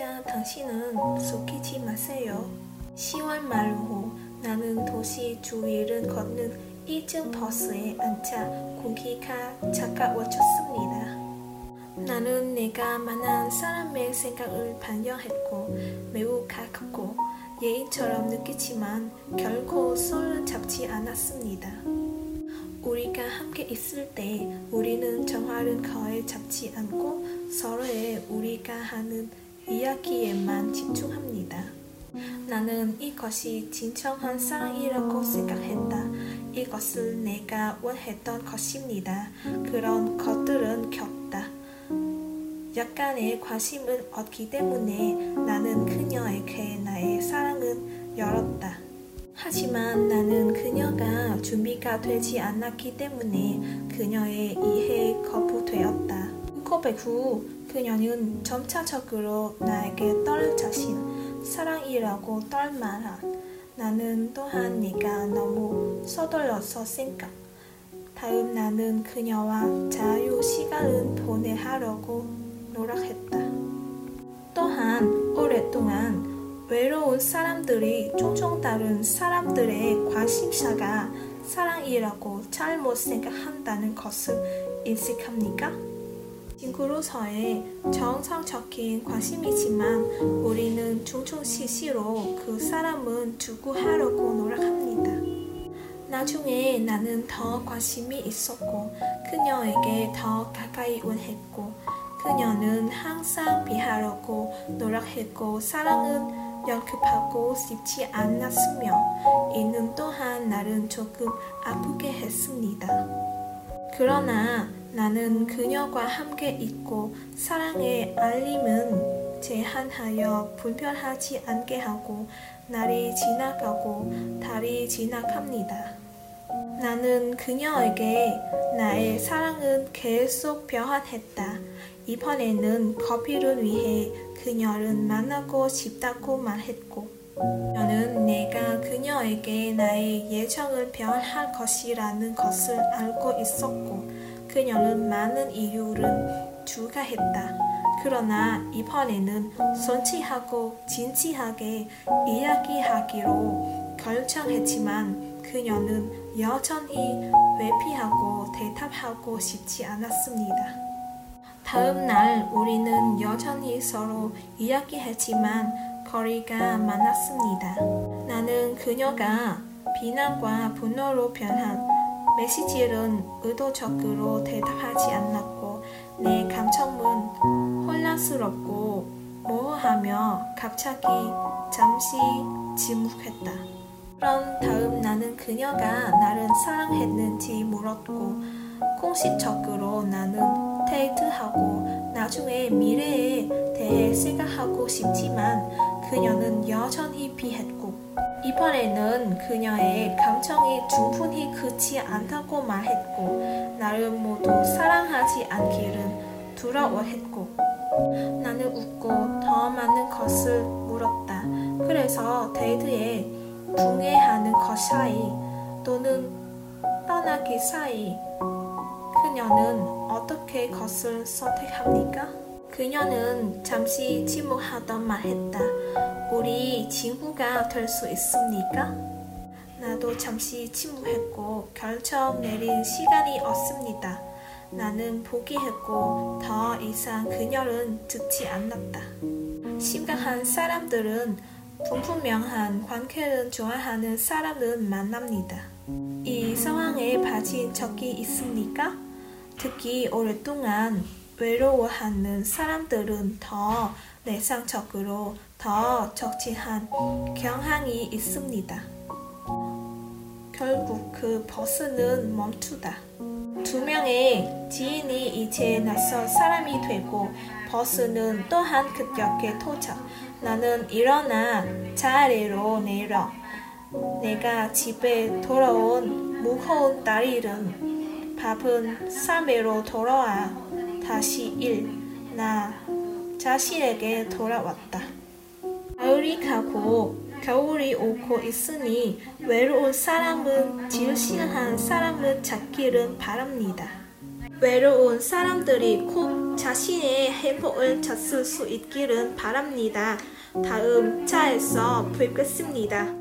자, 당신은 속이지 마세요. 10월 말 후 나는 도시 주위를 걷는 1층 버스에 앉아 공기가 차가워졌습니다. 나는 내가 만난 사람의 생각을 반영했고 매우 가깝고 예인처럼 느끼지만 결코 손을 잡지 않았습니다. 우리가 함께 있을 때 우리는 정화를 거의 잡지 않고 서로의 우리가 하는 이야기에만 집중합니다. 나는 이것이 진정한 사랑이라고 생각했다. 이것을 내가 원했던 것입니다. 그런 것들은 겹다. 약간의 관심을 얻기 때문에 나는 그녀에게 나의 사랑은 열었다. 하지만 나는 그녀가 준비가 되지 않았기 때문에 그녀의 이해에 거부되었다. 고백 후 그녀는 점차적으로 나에게 떨 자신, 사랑이라고 떨 말한 나는 또한 네가 너무 서둘러서 생각. 다음 나는 그녀와 자유 시간을 보내하려고 노력했다. 또한 오랫동안 외로운 사람들이 종종 다른 사람들의 관심사가 사랑이라고 잘못 생각한다는 것을 인식합니까? 친구로서의 정상적인 관심이지만 우리는 종종 시시로 그 사람은 주구하려고 노력합니다. 나중에 나는 더 관심이 있었고 그녀에게 더 가까이 원했고 그녀는 항상 비하려고 노력했고 사랑은 연습하고 싶지 않았으며 이는 또한 나를 조금 아프게 했습니다. 그러나 나는 그녀와 함께 있고 사랑의 알림은 제한하여 불편하지 않게 하고 날이 지나가고 달이 지나갑니다. 나는 그녀에게 나의 사랑은 계속 변화했다. 이번에는 커피를 위해 그녀를 만나고 싶다고 말했고 그녀는 내가 그녀에게 나의 예정을 변할 것이라는 것을 알고 있었고 그녀는 많은 이유를 추가했다. 그러나 이번에는 솔직하고 진지하게 이야기하기로 결정했지만 그녀는 여전히 회피하고 대답하고 싶지 않았습니다. 다음 날 우리는 여전히 서로 이야기했지만 거리가 많았습니다. 나는 그녀가 비난과 분노로 변한 메시지를 의도적으로 대답하지 않았고 내 감정은 혼란스럽고 모호하며 갑자기 잠시 침묵했다. 그런 다음 나는 그녀가 나를 사랑했는지 물었고 공식적으로 나는 데이트하고 나중에 미래에 대해 생각하고 싶지만 그녀는 여전히 비했고 이번에는 그녀의 감정이 충분히 그치 않다고 말했고 나를 모두 사랑하지 않기를 두려워했고 나는 웃고 더 많은 것을 물었다. 그래서 데이트에 분해하는 것 사이 또는 떠나기 사이 그녀는 어떻게 것을 선택합니까? 그녀는 잠시 침묵하던 말했다. 우리 친구가 될 수 있습니까? 나도 잠시 침묵했고 결정 내린 시간이 없습니다. 나는 포기했고 더 이상 그녀는 듣지 않았다. 심각한 사람들은 분분명한 관계를 좋아하는 사람을 만납니다. 이 상황에 빠진 적이 있습니까? 특히 오랫동안 외로워하는 사람들은 더 내상적으로 더 적지한 경향이 있습니다. 결국 그 버스는 멈추다. 두 명의 지인이 이제 낯선 사람이 되고 버스는 또한 급격히 도착. 나는 일어나 자리로 내려 내가 집에 돌아온 무거운 다리는 밥은 3회로 돌아와 다시 일. 나 자신에게 돌아왔다. 가을이 가고 겨울이 오고 있으니 외로운 사람은 질신한 사람을 찾기를 바랍니다. 외로운 사람들이 꼭 자신의 행복을 찾을 수 있기를 바랍니다. 다음 차에서 뵙겠습니다.